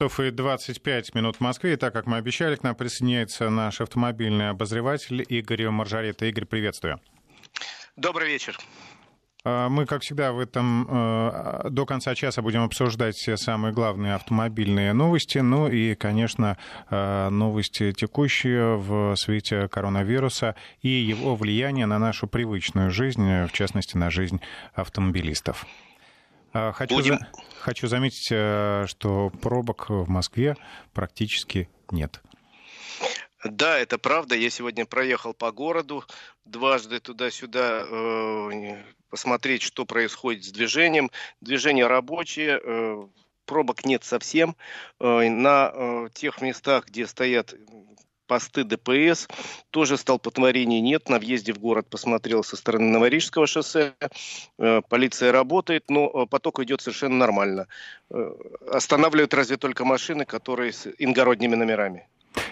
часов и 25 минут в Москве. И так как мы обещали, к нам присоединяется наш автомобильный обозреватель Игорь Маржарета. Игорь, приветствую. Добрый вечер. А, мы, как всегда, в этом э, до конца часа будем обсуждать все самые главные автомобильные новости. Ну и, конечно, э, новости текущие в свете коронавируса и его влияние на нашу привычную жизнь, в частности, на жизнь автомобилистов. А, хочу, Будем... за... Хочу заметить, э, что пробок в Москве практически нет. Да, это правда. Я сегодня проехал по городу дважды туда-сюда э, посмотреть, что происходит с движением. Движение рабочее, э, пробок нет совсем. Э, на тех местах, где стоят посты ДПС. Тоже столпотворений нет. На въезде в город посмотрел со стороны Новорижского шоссе. Э, полиция работает, но э, поток идет совершенно нормально. Э, останавливают разве только машины, которые с иногородними номерами.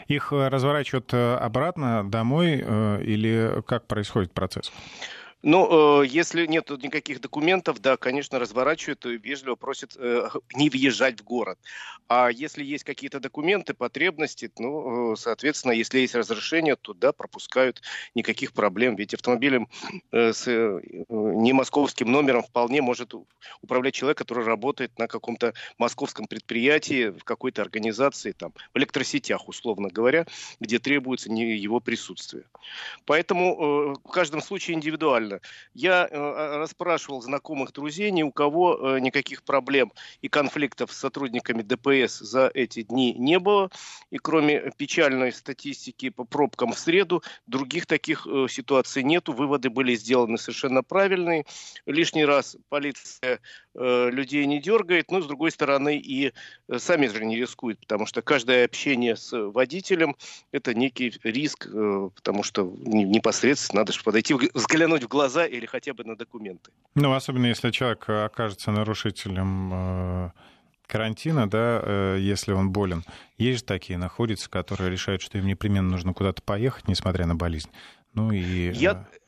Их разворачивают обратно домой или как происходит процесс? Ну, э, если нет никаких документов, да, конечно, разворачивают и вежливо просят э, не въезжать в город. А если есть какие-то документы, потребности, ну, э, соответственно, если есть разрешение, то да, пропускают, никаких проблем. Ведь автомобилем с не московским номером вполне может управлять человек, который работает на каком-то московском предприятии, в какой-то организации, там, в электросетях, условно говоря, где требуется не его присутствие. Поэтому в каждом случае индивидуально нормально. Я э, а, расспрашивал знакомых друзей, ни у кого э, никаких проблем и конфликтов с сотрудниками ДПС за эти дни не было. И кроме печальной статистики по пробкам в среду, других таких э, ситуаций нету. Выводы были сделаны совершенно правильные. Лишний раз полиция э, людей не дергает, но с другой стороны и э, сами же не рискуют, потому что каждое общение с водителем это некий риск, э, потому что непосредственно надо же подойти, взглянуть в глаза или хотя бы на документы. Ну, особенно если человек окажется нарушителем э, карантина, да, э, если он болен. Есть же такие находятся, которые решают, что им непременно нужно куда-то поехать, несмотря на болезнь. Ну и... Я, э,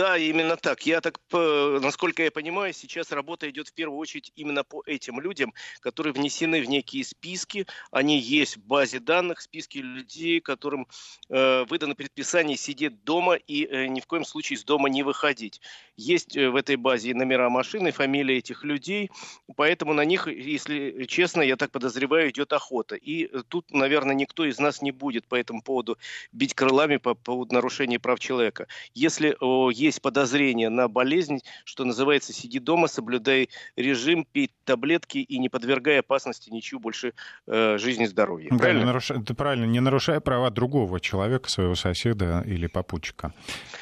да, именно так. Я так, насколько я понимаю, сейчас работа идет в первую очередь именно по этим людям, которые внесены в некие списки. Они есть в базе данных, списки людей, которым э, выдано предписание сидеть дома и э, ни в коем случае из дома не выходить. Есть э, в этой базе номера машины, фамилии этих людей, поэтому на них, если честно, я так подозреваю, идет охота. И э, тут, наверное, никто из нас не будет по этому поводу бить крылами по поводу нарушения прав человека. Если э, есть подозрение на болезнь, что называется, сиди дома, соблюдай режим, пей таблетки и не подвергай опасности ничью больше э, жизни и здоровья. Да, правильно? Наруш... Это правильно, не нарушая права другого человека, своего соседа или попутчика.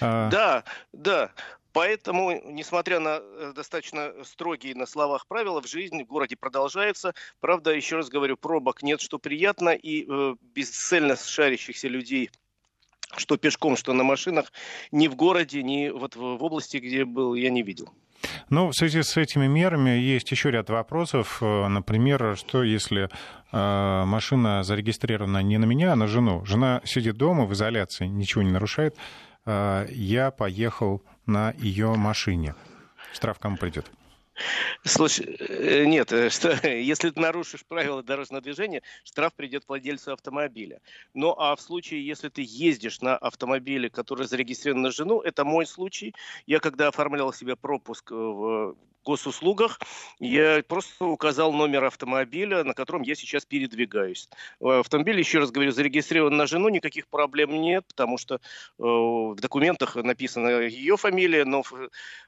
А... Да, да. Поэтому, несмотря на э, достаточно строгие на словах правила, в жизни в городе продолжается. Правда, еще раз говорю, пробок нет, что приятно, и э, бесцельно шарящихся людей что пешком, что на машинах, ни в городе, ни вот в области, где был, я не видел. Ну, в связи с этими мерами есть еще ряд вопросов. Э, например, что если э, машина зарегистрирована не на меня, а на жену? Жена сидит дома в изоляции, ничего не нарушает. Э, я поехал на ее машине. Штраф кому придет? Слушай, э, нет, э, что, если ты нарушишь правила дорожного движения, штраф придет владельцу автомобиля. Ну а в случае, если ты ездишь на автомобиле, который зарегистрирован на жену, это мой случай. Я когда оформлял себе пропуск в госуслугах, я просто указал номер автомобиля, на котором я сейчас передвигаюсь. Автомобиль, еще раз говорю, зарегистрирован на жену, никаких проблем нет, потому что э, в документах написана ее фамилия, но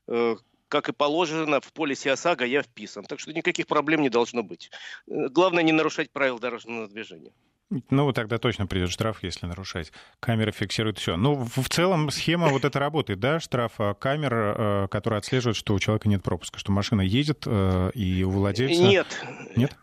э, как и положено, в полисе ОСАГО я вписан. Так что никаких проблем не должно быть. Э, главное не нарушать правила дорожного движения. Ну, тогда точно придет штраф, если нарушать. Камера фиксирует все. Ну, в целом схема вот эта работает, да, штраф а камер, э, которые отслеживают, что у человека нет пропуска, что машина едет, э, и у владельца... Нет. Нет?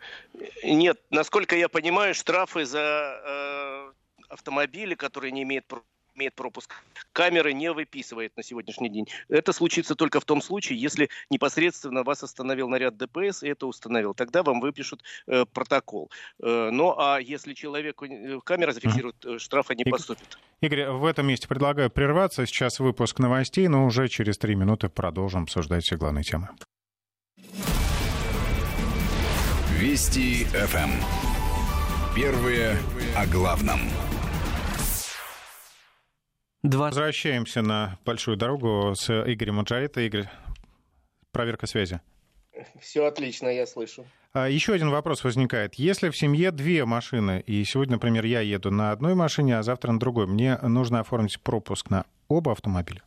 Нет. Насколько я понимаю, штрафы за автомобили, которые не имеют пропуска, имеет пропуск, камеры не выписывает на сегодняшний день. Это случится только в том случае, если непосредственно вас остановил наряд ДПС и это установил. Тогда вам выпишут э, протокол. Э, ну а если человеку э, камера зафиксирует, э, штрафа не поступит. Игорь, в этом месте предлагаю прерваться. Сейчас выпуск новостей, но уже через три минуты продолжим обсуждать все главные темы. Вести ФМ. Эм. Первые о главном. Возвращаемся на большую дорогу с Игорем Маджарета. Игорь, проверка связи. Все отлично, я слышу. А, Еще один вопрос возникает. Если в семье две машины, и сегодня, например, я еду на одной машине, а завтра на другой, мне нужно оформить пропуск на оба автомобиля?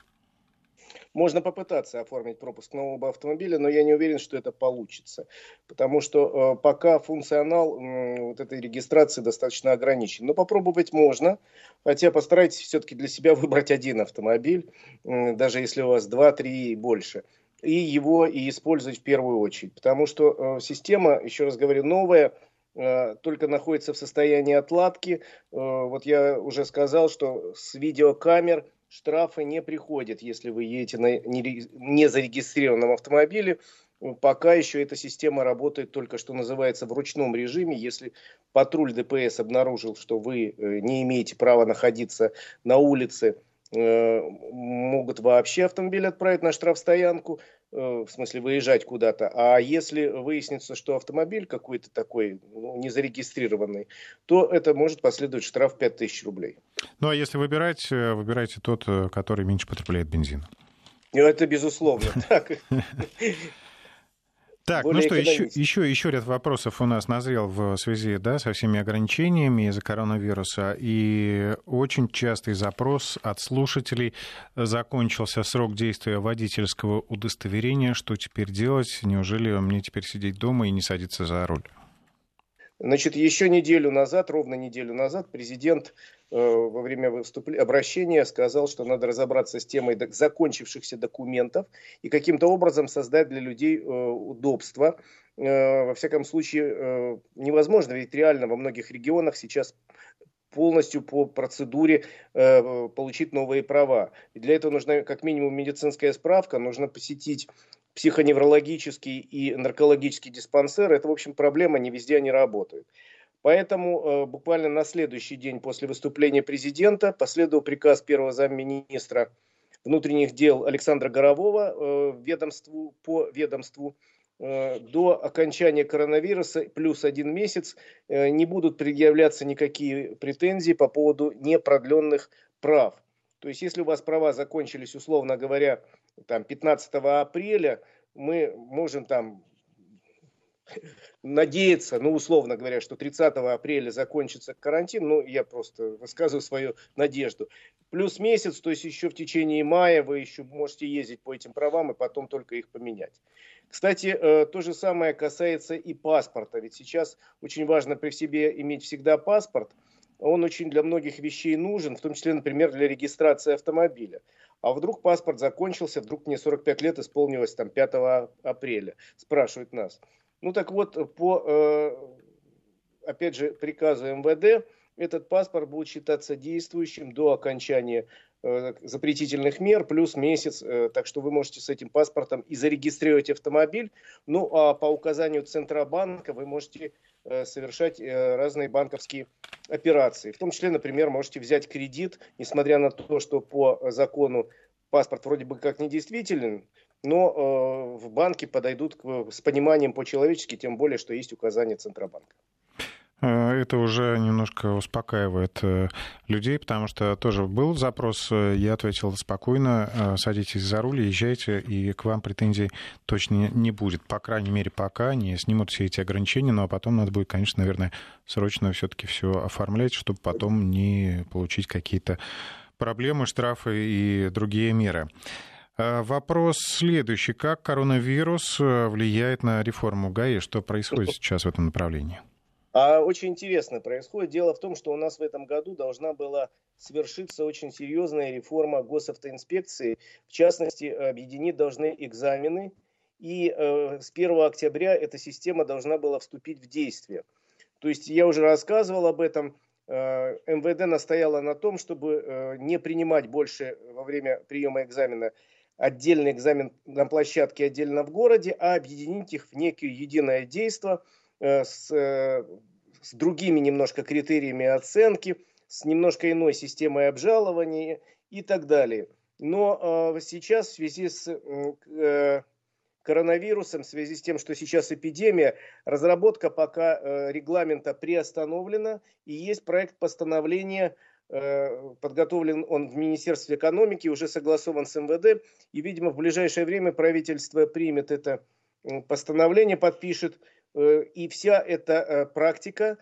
Можно попытаться оформить пропуск оба автомобиля, но я не уверен, что это получится. Потому что э, пока функционал вот этой регистрации достаточно ограничен. Но попробовать можно. Хотя постарайтесь все-таки для себя выбрать один автомобиль, даже если у вас два, три и больше и его и использовать в первую очередь. Потому что э, система, еще раз говорю, новая, э, только находится в состоянии отладки. Э, вот я уже сказал, что с видеокамер штрафы не приходят, если вы едете на незарегистрированном автомобиле. Пока еще эта система работает только, что называется, в ручном режиме. Если патруль ДПС обнаружил, что вы не имеете права находиться на улице, Э, могут вообще автомобиль отправить на штрафстоянку, э, в смысле выезжать куда-то. А если выяснится, что автомобиль какой-то такой ну, незарегистрированный, то это может последовать штраф 5000 рублей. Ну а если выбирать, э, выбирайте тот, который меньше потребляет бензина. Ну, это безусловно так. Так, ну что, еще, еще, еще ряд вопросов у нас назрел в связи да, со всеми ограничениями из-за коронавируса. И очень частый запрос от слушателей закончился срок действия водительского удостоверения. Что теперь делать? Неужели мне теперь сидеть дома и не садиться за руль? Значит, еще неделю назад, ровно неделю назад, президент во время выступления, обращения сказал, что надо разобраться с темой закончившихся документов и каким-то образом создать для людей э, удобства. Э, во всяком случае, э, невозможно, ведь реально во многих регионах сейчас полностью по процедуре э, получить новые права. И для этого нужна как минимум медицинская справка, нужно посетить психоневрологический и наркологический диспансер. Это, в общем, проблема, не везде они работают. Поэтому э, буквально на следующий день после выступления президента последовал приказ первого замминистра внутренних дел Александра Горового э, ведомству, по ведомству э, до окончания коронавируса плюс один месяц не будут предъявляться никакие претензии по поводу непродленных прав. То есть, если у вас права закончились, условно говоря, там 15 апреля, мы можем там надеяться, ну, условно говоря, что 30 апреля закончится карантин, ну, я просто высказываю свою надежду. Плюс месяц, то есть еще в течение мая вы еще можете ездить по этим правам и потом только их поменять. Кстати, э, то же самое касается и паспорта, ведь сейчас очень важно при себе иметь всегда паспорт, он очень для многих вещей нужен, в том числе, например, для регистрации автомобиля. А вдруг паспорт закончился, вдруг мне 45 лет исполнилось там 5 апреля, спрашивают нас. Ну так вот, по, э, опять же, приказу МВД, этот паспорт будет считаться действующим до окончания э, запретительных мер плюс месяц, э, так что вы можете с этим паспортом и зарегистрировать автомобиль. Ну а по указанию Центробанка вы можете совершать разные банковские операции. В том числе, например, можете взять кредит, несмотря на то, что по закону паспорт вроде бы как недействителен, но э, в банке подойдут с пониманием по-человечески, тем более, что есть указание Центробанка. Э, это уже немножко успокаивает э, людей, потому что тоже был запрос, я ответил спокойно, садитесь за руль, езжайте, и к вам претензий точно не будет. По крайней мере, пока не снимут все эти ограничения, но потом надо будет, конечно, наверное, срочно все-таки все оформлять, чтобы потом не получить какие-то проблемы, штрафы и другие меры. Вопрос следующий. Как коронавирус влияет на реформу ГАИ? Что происходит сейчас в этом направлении? А очень интересно происходит. Дело в том, что у нас в этом году должна была свершиться очень серьезная реформа госавтоинспекции. В частности, объединить должны экзамены. И э, с 1 октября эта система должна была вступить в действие. То есть я уже рассказывал об этом. Э, МВД настояла на том, чтобы э, не принимать больше во время приема экзамена отдельный экзамен на площадке отдельно в городе, а объединить их в некое единое действие – Э, с, э, с другими немножко критериями оценки, с немножко иной системой обжалования и так далее. Но э, сейчас в связи с коронавирусом, в связи с тем, что сейчас эпидемия, разработка пока регламента приостановлена, и есть проект постановления, подготовлен он в Министерстве экономики, уже согласован с МВД, и, видимо, в ближайшее время правительство примет это постановление, подпишет, э, и вся эта практика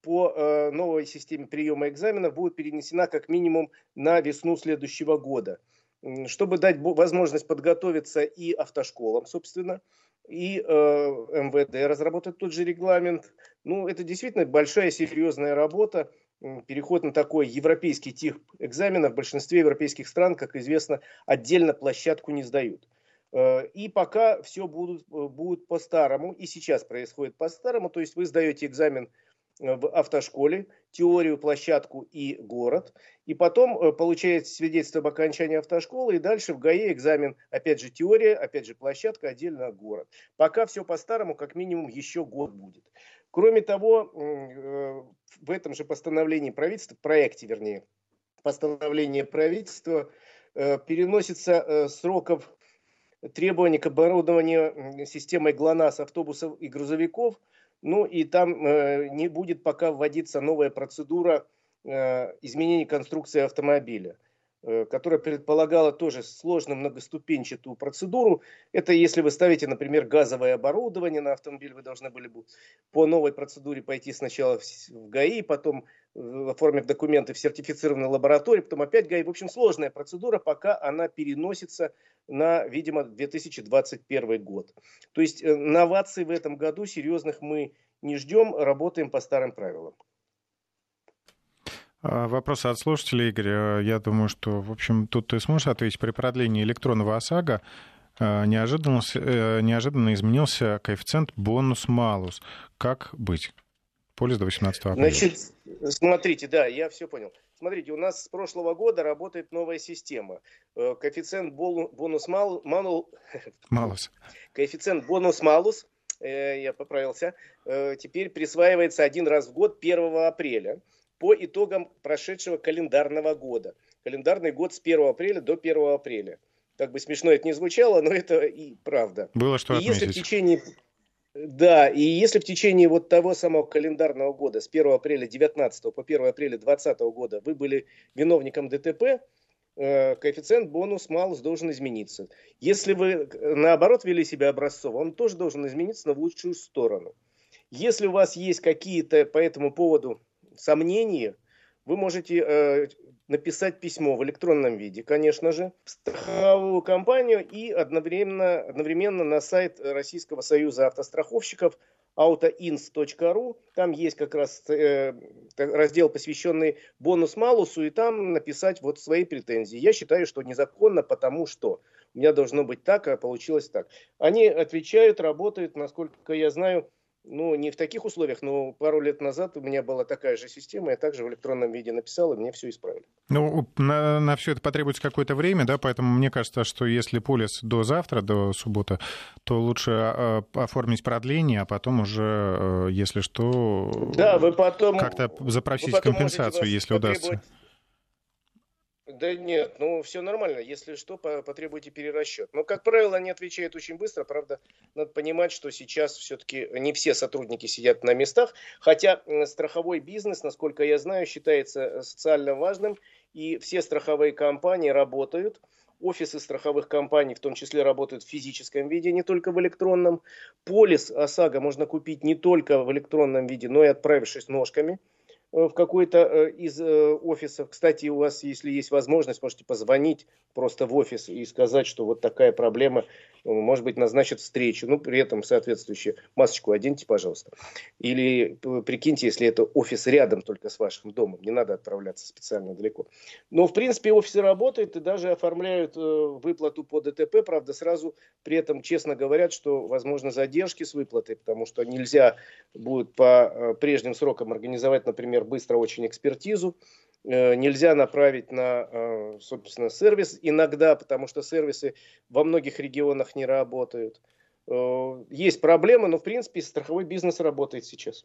по новой системе приема экзаменов будет перенесена как минимум на весну следующего года чтобы дать возможность подготовиться и автошколам, собственно, и э, МВД разработать тот же регламент. Ну, это действительно большая серьезная работа. Переход на такой европейский тип экзамена в большинстве европейских стран, как известно, отдельно площадку не сдают. Э, и пока все будут, э, будет по-старому, и сейчас происходит по-старому, то есть вы сдаете экзамен в автошколе, теорию, площадку и город. И потом э, получаете свидетельство об окончании автошколы, и дальше в ГАИ экзамен, опять же, теория, опять же, площадка, отдельно город. Пока все по-старому, как минимум еще год будет. Кроме того, э, в этом же постановлении правительства, проекте, вернее, постановление правительства, э, переносится сроков требований к оборудованию системой ГЛОНАСС автобусов и грузовиков – ну и там э, не будет пока вводиться новая процедура э, изменения конструкции автомобиля, э, которая предполагала тоже сложную многоступенчатую процедуру. Это если вы ставите, например, газовое оборудование на автомобиль, вы должны были бы по новой процедуре пойти сначала в ГАИ, потом оформив документы в сертифицированной лаборатории, потом опять ГАИ. В общем, сложная процедура, пока она переносится на, видимо, 2021 год. То есть э, новаций в этом году серьезных мы не ждем, работаем по старым правилам. А, вопросы от слушателей, Игорь. А, я думаю, что, в общем, тут ты сможешь ответить. При продлении электронного ОСАГО а, неожиданно, э, неожиданно изменился коэффициент бонус-малус. Как быть? Полис до 18 апреля. Значит, смотрите, да, я все понял. Смотрите, у нас с прошлого года работает новая система. Э, коэффициент бонус мал, манул, малус. Коэффициент бонус малус, э, я поправился, теперь присваивается один раз в год 1 апреля по итогам прошедшего календарного года. Календарный год с 1 апреля до 1 апреля. Как бы смешно это не звучало, но это и правда. Было что и отметить. если в течение да, и если в течение вот того самого календарного года, с 1 апреля 19 по 1 апреля 2020 года, вы были виновником ДТП, э, коэффициент бонус малус должен измениться. Если вы, э, наоборот, вели себя образцово, он тоже должен измениться, но в лучшую сторону. Если у вас есть какие-то по этому поводу сомнения, вы можете э, написать письмо в электронном виде, конечно же, в страховую компанию и одновременно, одновременно на сайт Российского союза автостраховщиков autoins.ru. Там есть как раз э, раздел, посвященный бонус-малусу, и там написать вот свои претензии. Я считаю, что незаконно, потому что у меня должно быть так, а получилось так. Они отвечают, работают, насколько я знаю, ну, не в таких условиях, но пару лет назад у меня была такая же система, я также в электронном виде написал, и мне все исправили. Ну, на, на все это потребуется какое-то время, да, поэтому мне кажется, что если полис до завтра, до субботы, то лучше а, оформить продление, а потом уже, э, если что, да, вы потом, как-то запросить потом компенсацию, если удастся. Да нет, ну все нормально. Если что, потребуйте перерасчет. Но, как правило, они отвечают очень быстро. Правда, надо понимать, что сейчас все-таки не все сотрудники сидят на местах. Хотя страховой бизнес, насколько я знаю, считается э, социально важным. И все страховые компании работают. Офисы страховых компаний в том числе работают в физическом виде, не только в электронном. Полис ОСАГО можно купить не только в электронном виде, но и отправившись ножками – в какой-то э, из э, офисов. Кстати, у вас, если есть возможность, можете позвонить просто в офис и сказать, что вот такая проблема, может быть, назначат встречу. Ну, при этом соответствующую масочку оденьте, пожалуйста. Или прикиньте, если это офис рядом только с вашим домом, не надо отправляться специально далеко. Но, в принципе, офисы работают и даже оформляют выплату по ДТП. Правда, сразу при этом честно говорят, что, возможно, задержки с выплатой, потому что нельзя будет по прежним срокам организовать, например, например, быстро очень экспертизу, э, нельзя направить на, э, собственно, сервис иногда, потому что сервисы во многих регионах не работают. Э, есть проблемы, но, в принципе, страховой бизнес работает сейчас.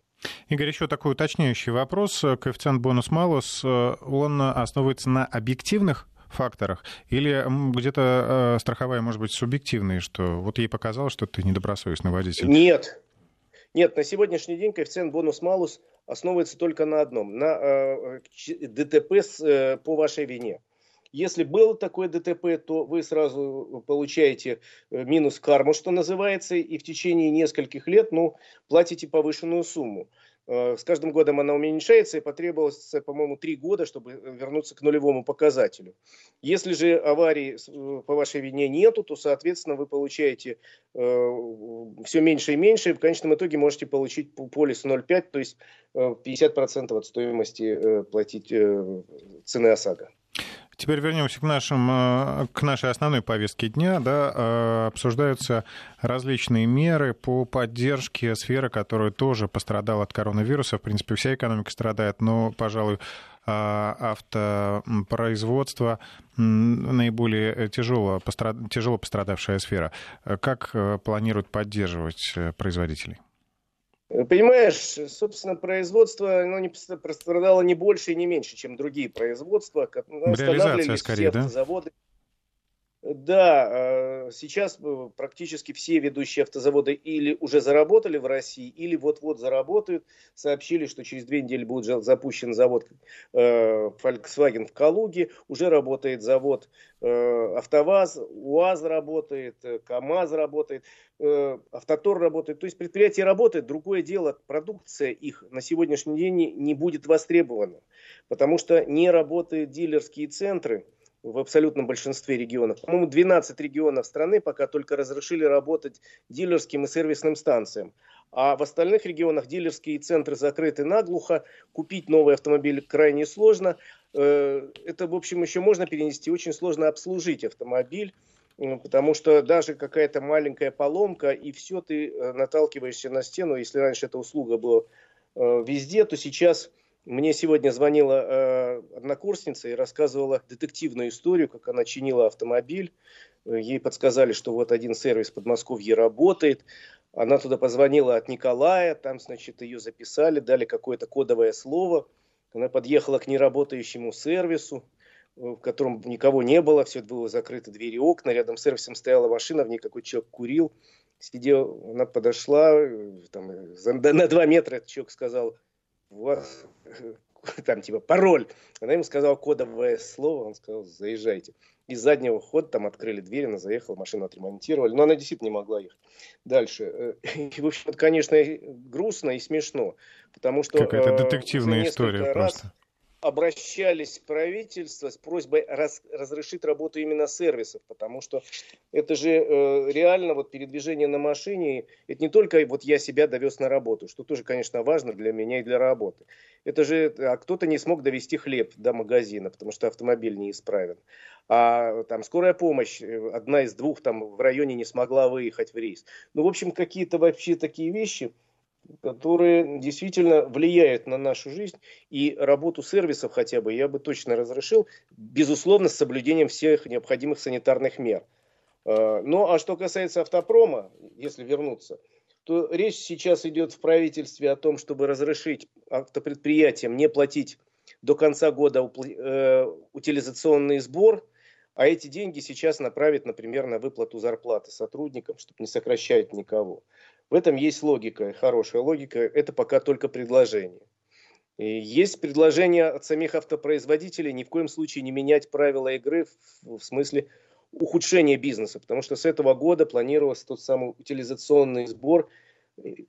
Игорь, еще такой уточняющий вопрос. Коэффициент бонус-малус, он основывается на объективных факторах? Или где-то э, страховая может быть субъективной, что вот ей показалось, что ты недобросовестный водитель? Нет. Нет, на сегодняшний день коэффициент бонус-малус основывается только на одном, на э, ДТП с, э, по вашей вине. Если было такое ДТП, то вы сразу получаете э, минус карму, что называется, и в течение нескольких лет ну, платите повышенную сумму. Э, с каждым годом она уменьшается, и потребовалось, по-моему, три года, чтобы вернуться к нулевому показателю. Если же аварии э, по вашей вине нету, то, соответственно, вы получаете э, все меньше и меньше, и в конечном итоге можете получить полис 0,5, то есть 50% от стоимости платить цены ОСАГО. Теперь вернемся к, нашим, э, к нашей основной повестке дня. Да, э, обсуждаются различные меры по поддержке сферы, которая тоже пострадала от коронавируса. В принципе, вся экономика страдает, но, пожалуй, э, автопроизводство наиболее тяжело, тяжело пострадавшая сфера. Как планируют поддерживать производителей? Понимаешь, собственно, производство оно не пострадало не больше и не меньше, чем другие производства. Реализация скорее, да? Заводы. Да, э, сейчас э, практически все ведущие автозаводы или уже заработали в России, или вот-вот заработают. Сообщили, что через две недели будет запущен завод э, Volkswagen в Калуге. Уже работает завод АвтоВАЗ, УАЗ работает, КАМАЗ работает, Автотор работает. То есть предприятия работают. Другое дело, продукция их на сегодняшний день не будет востребована, потому что не работают дилерские центры в абсолютном большинстве регионов. По-моему, 12 регионов страны пока только разрешили работать дилерским и сервисным станциям. А в остальных регионах дилерские центры закрыты наглухо, купить новый автомобиль крайне сложно. Э, это, в общем, еще можно перенести, очень сложно обслужить автомобиль, потому что даже какая-то маленькая поломка, и все, ты э, наталкиваешься на стену. Если раньше эта услуга была э, везде, то сейчас мне сегодня звонила э, однокурсница и рассказывала детективную историю, как она чинила автомобиль. Ей подсказали, что вот один сервис в Подмосковье работает. Она туда позвонила от Николая, там, значит, ее записали, дали какое-то кодовое слово. Она подъехала к неработающему сервису, в котором никого не было, все было закрыто, двери, окна. Рядом с сервисом стояла машина, в ней какой-то человек курил. Сидел, она подошла, там, на два метра этот человек сказал, вас там типа пароль. Она ему сказала кодовое слово, он сказал, заезжайте. Из заднего хода там открыли дверь, она заехала, машину отремонтировали. Но она действительно не могла ехать. Дальше. Э, и, в общем, это, конечно, грустно и смешно. Потому что... Какая-то э, детективная история раз, просто обращались в правительство с просьбой раз, разрешить работу именно сервисов, потому что это же э, реально вот передвижение на машине, это не только вот я себя довез на работу, что тоже, конечно, важно для меня и для работы. Это же, а кто-то не смог довести хлеб до магазина, потому что автомобиль неисправен. А там скорая помощь, э, одна из двух там в районе не смогла выехать в рейс. Ну, в общем, какие-то вообще такие вещи – которые действительно влияют на нашу жизнь. И работу сервисов хотя бы я бы точно разрешил, безусловно, с соблюдением всех необходимых санитарных мер. А, ну, а что касается автопрома, если вернуться, то речь сейчас идет в правительстве о том, чтобы разрешить автопредприятиям не платить до конца года э, утилизационный сбор, а эти деньги сейчас направить, например, на выплату зарплаты сотрудникам, чтобы не сокращать никого. В этом есть логика, хорошая логика. Это пока только предложение. И есть предложение от самих автопроизводителей ни в коем случае не менять правила игры в, в смысле ухудшения бизнеса, потому что с этого года планировался тот самый утилизационный сбор,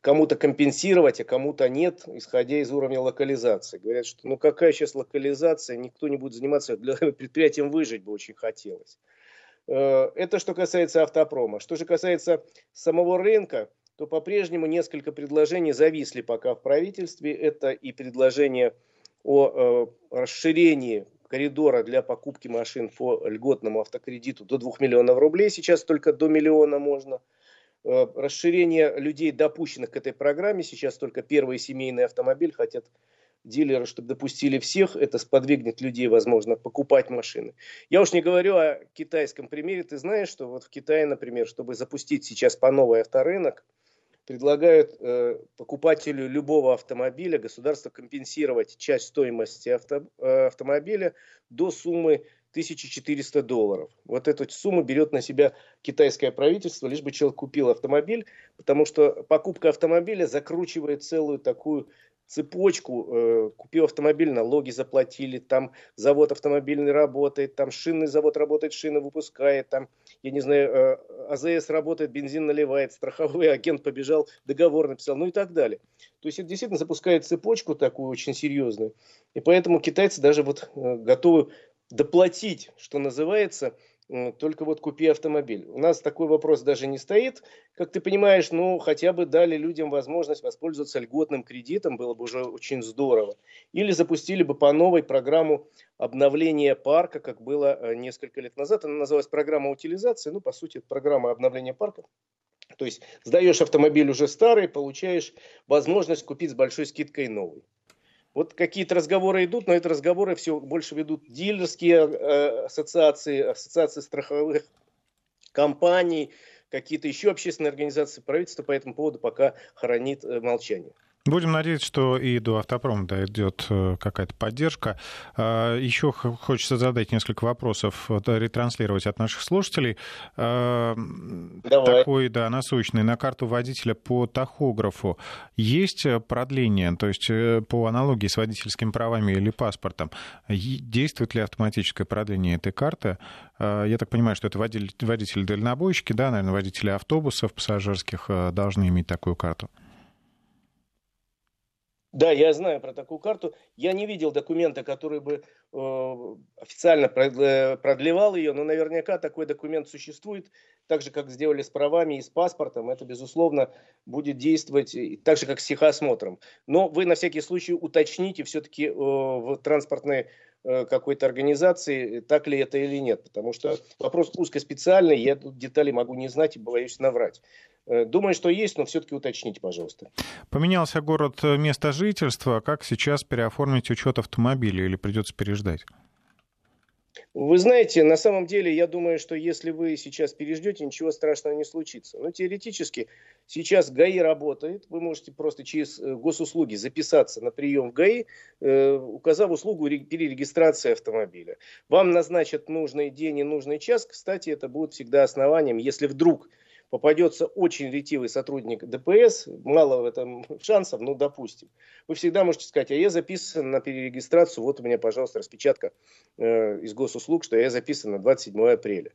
кому-то компенсировать, а кому-то нет, исходя из уровня локализации. Говорят, что ну какая сейчас локализация, никто не будет заниматься, для предприятием выжить бы очень хотелось. Э, это что касается автопрома. Что же касается самого рынка, то по-прежнему несколько предложений зависли пока в правительстве. Это и предложение о э, расширении коридора для покупки машин по льготному автокредиту до 2 миллионов рублей. Сейчас только до миллиона можно. Э, расширение людей, допущенных к этой программе. Сейчас только первый семейный автомобиль хотят дилеры, чтобы допустили всех, это сподвигнет людей, возможно, покупать машины. Я уж не говорю о китайском примере. Ты знаешь, что вот в Китае, например, чтобы запустить сейчас по новый авторынок, предлагают э, покупателю любого автомобиля государство компенсировать часть стоимости авто, э, автомобиля до суммы 1400 долларов. Вот эту сумму берет на себя китайское правительство, лишь бы человек купил автомобиль, потому что покупка автомобиля закручивает целую такую цепочку, э, купил автомобиль, налоги заплатили, там завод автомобильный работает, там шинный завод работает, шины выпускает, там, я не знаю, э, АЗС работает, бензин наливает, страховой агент побежал, договор написал, ну и так далее. То есть это действительно запускает цепочку такую очень серьезную. И поэтому китайцы даже вот э, готовы доплатить, что называется, только вот купи автомобиль. У нас такой вопрос даже не стоит. Как ты понимаешь, ну, хотя бы дали людям возможность воспользоваться льготным кредитом, было бы уже очень здорово. Или запустили бы по новой программу обновления парка, как было э, несколько лет назад. Она называлась программа утилизации. Ну, по сути, это программа обновления парка. То есть сдаешь автомобиль уже старый, получаешь возможность купить с большой скидкой новый. Вот какие-то разговоры идут, но это разговоры все больше ведут дилерские э, ассоциации, ассоциации страховых компаний, какие-то еще общественные организации, правительство по этому поводу пока хранит э, молчание. Будем надеяться, что и до автопрома дойдет э, какая-то поддержка. А, Еще хочется задать несколько вопросов, ретранслировать от наших слушателей. А, Давай. Такой, да, насущный. На карту водителя по тахографу есть продление, то есть э, по аналогии с водительскими правами или паспортом, действует ли автоматическое продление этой карты? А, я так понимаю, что это водители-дальнобойщики, да, наверное, водители автобусов пассажирских э, должны иметь такую карту. Да, я знаю про такую карту. Я не видел документа, который бы э, официально продлевал ее, но наверняка такой документ существует, так же, как сделали с правами и с паспортом. Это, безусловно, будет действовать так же, как с техосмотром. Но вы на всякий случай уточните все-таки э, в транспортной какой-то организации, так ли это или нет. Потому что вопрос узкоспециальный, я тут детали могу не знать и боюсь наврать. Э, думаю, что есть, но все-таки уточните, пожалуйста. Поменялся город э, место жительства. Как сейчас переоформить учет автомобиля или придется переждать? Вы знаете, на самом деле, я думаю, что если вы сейчас переждете, ничего страшного не случится. Но теоретически сейчас ГАИ работает. Вы можете просто через э, госуслуги записаться на прием в ГАИ, указав услугу перерегистрации автомобиля. Вам назначат нужный день и нужный час. Кстати, это будет всегда основанием, если вдруг попадется очень ретивый сотрудник ДПС, мало в этом шансов, ну, допустим. Вы всегда можете сказать, а я записан на перерегистрацию, вот у меня, пожалуйста, распечатка э, из госуслуг, что я записан на 27 апреля.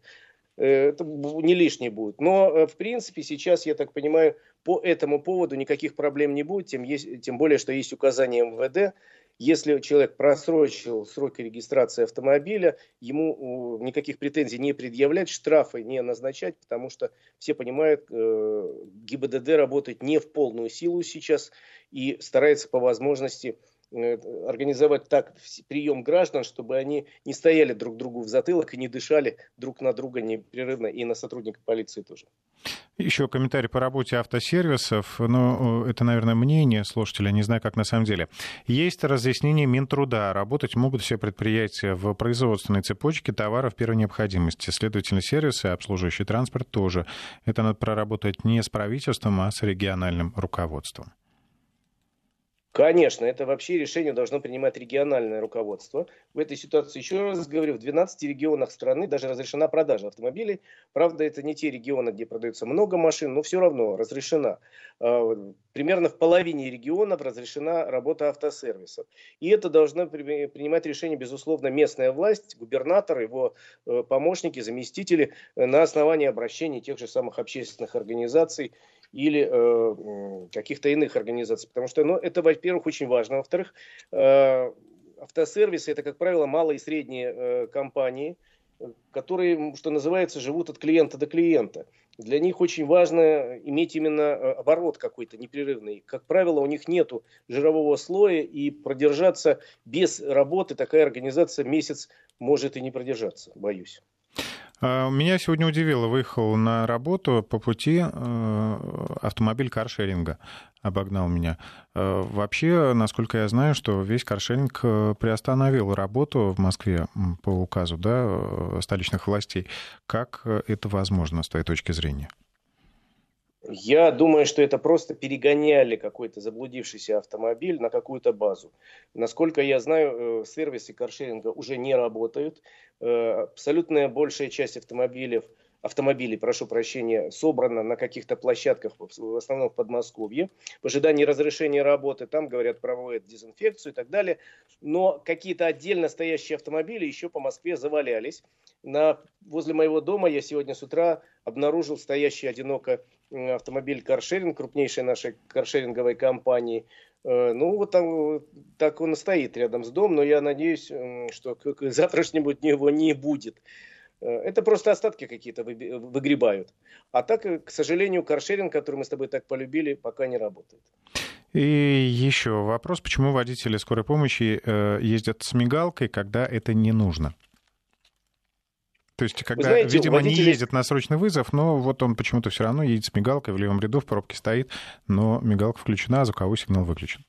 Э, это не лишнее будет. Но, э, в принципе, сейчас, я так понимаю, по этому поводу никаких проблем не будет, тем, есть, тем более, что есть указание МВД, если человек просрочил сроки регистрации автомобиля, ему никаких претензий не предъявлять, штрафы не назначать, потому что все понимают, э, ГИБДД работает не в полную силу сейчас и старается по возможности Э, организовать так прием граждан, чтобы они не стояли друг другу в затылок и не дышали друг на друга непрерывно, и на сотрудника полиции тоже. Еще комментарий по работе автосервисов. Ну, это, наверное, мнение слушателя, не знаю, как на самом деле. Есть разъяснение Минтруда. Работать могут все предприятия в производственной цепочке товаров первой необходимости. Следовательно, сервисы, обслуживающий транспорт тоже. Это надо проработать не с правительством, а с региональным руководством. Конечно, это вообще решение должно принимать региональное руководство. В этой ситуации, еще раз говорю, в 12 регионах страны даже разрешена продажа автомобилей. Правда, это не те регионы, где продается много машин, но все равно разрешена. А, примерно в половине регионов разрешена работа автосервисов. И это должна принимать решение, безусловно, местная власть, губернатор, его э, помощники, заместители э, на основании обращений тех же самых общественных организаций или э, каких-то иных организаций. Потому что ну, это, во-первых, очень важно. Во-вторых, э, автосервисы это, как правило, малые и средние э, компании, которые, что называется, живут от клиента до клиента. Для них очень важно иметь именно э, оборот какой-то непрерывный. Как правило, у них нет жирового слоя, и продержаться без работы такая организация месяц может и не продержаться, боюсь. А, меня сегодня удивило, выехал на работу по пути э, автомобиль каршеринга обогнал меня. Э, вообще, насколько я знаю, что весь каршеринг э, приостановил работу в Москве по указу да, столичных властей. Как это возможно с твоей точки зрения? Я думаю, что это просто перегоняли какой-то заблудившийся автомобиль на какую-то базу. Насколько я знаю, э, сервисы каршеринга уже не работают. Э, абсолютная большая часть автомобилей автомобилей, прошу прощения, собрано на каких-то площадках, в основном в Подмосковье, в ожидании разрешения работы, там, говорят, проводят дезинфекцию и так далее, но какие-то отдельно стоящие автомобили еще по Москве завалялись. На, возле моего дома я сегодня с утра обнаружил стоящий одиноко автомобиль каршеринг, крупнейшей нашей каршеринговой компании, э, ну, вот там так он стоит рядом с домом, но я надеюсь, что к завтрашнему дню его не будет. Э, это просто остатки какие-то выгребают. А так, э, к сожалению, каршеринг, который мы с тобой так полюбили, пока не работает. И еще вопрос, почему водители скорой помощи э, ездят с мигалкой, когда это не нужно? То есть, когда, знаете, видимо, водители... не ездит на срочный вызов, но вот он почему-то все равно едет с мигалкой в левом ряду, в пробке стоит, но мигалка включена, а звуковой сигнал выключен.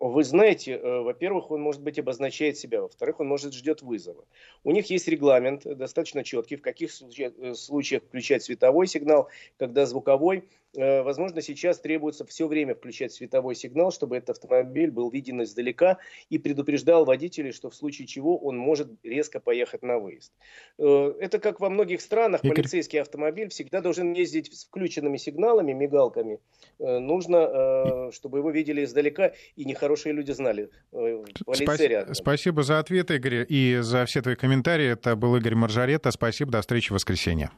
Вы знаете, э, во-первых, он, может быть, обозначает себя, во-вторых, он, может, ждет вызова. У них есть регламент достаточно четкий, в каких э, случаях включать световой сигнал, когда звуковой. Э, возможно, сейчас требуется все время включать световой сигнал, чтобы этот автомобиль был виден издалека и предупреждал водителей, что в случае чего он может резко поехать на выезд. Э, это как во многих странах, Игорь... полицейский автомобиль всядда должен ездить с включенными сигналами, мигалками. Э, нужно, чтобы его видели издалека и нехорошие люди знали. Спасибо, спасибо за ответ, Игорь, и за все твои комментарии. Это был Игорь Маржарета. Спасибо, до встречи в воскресенье.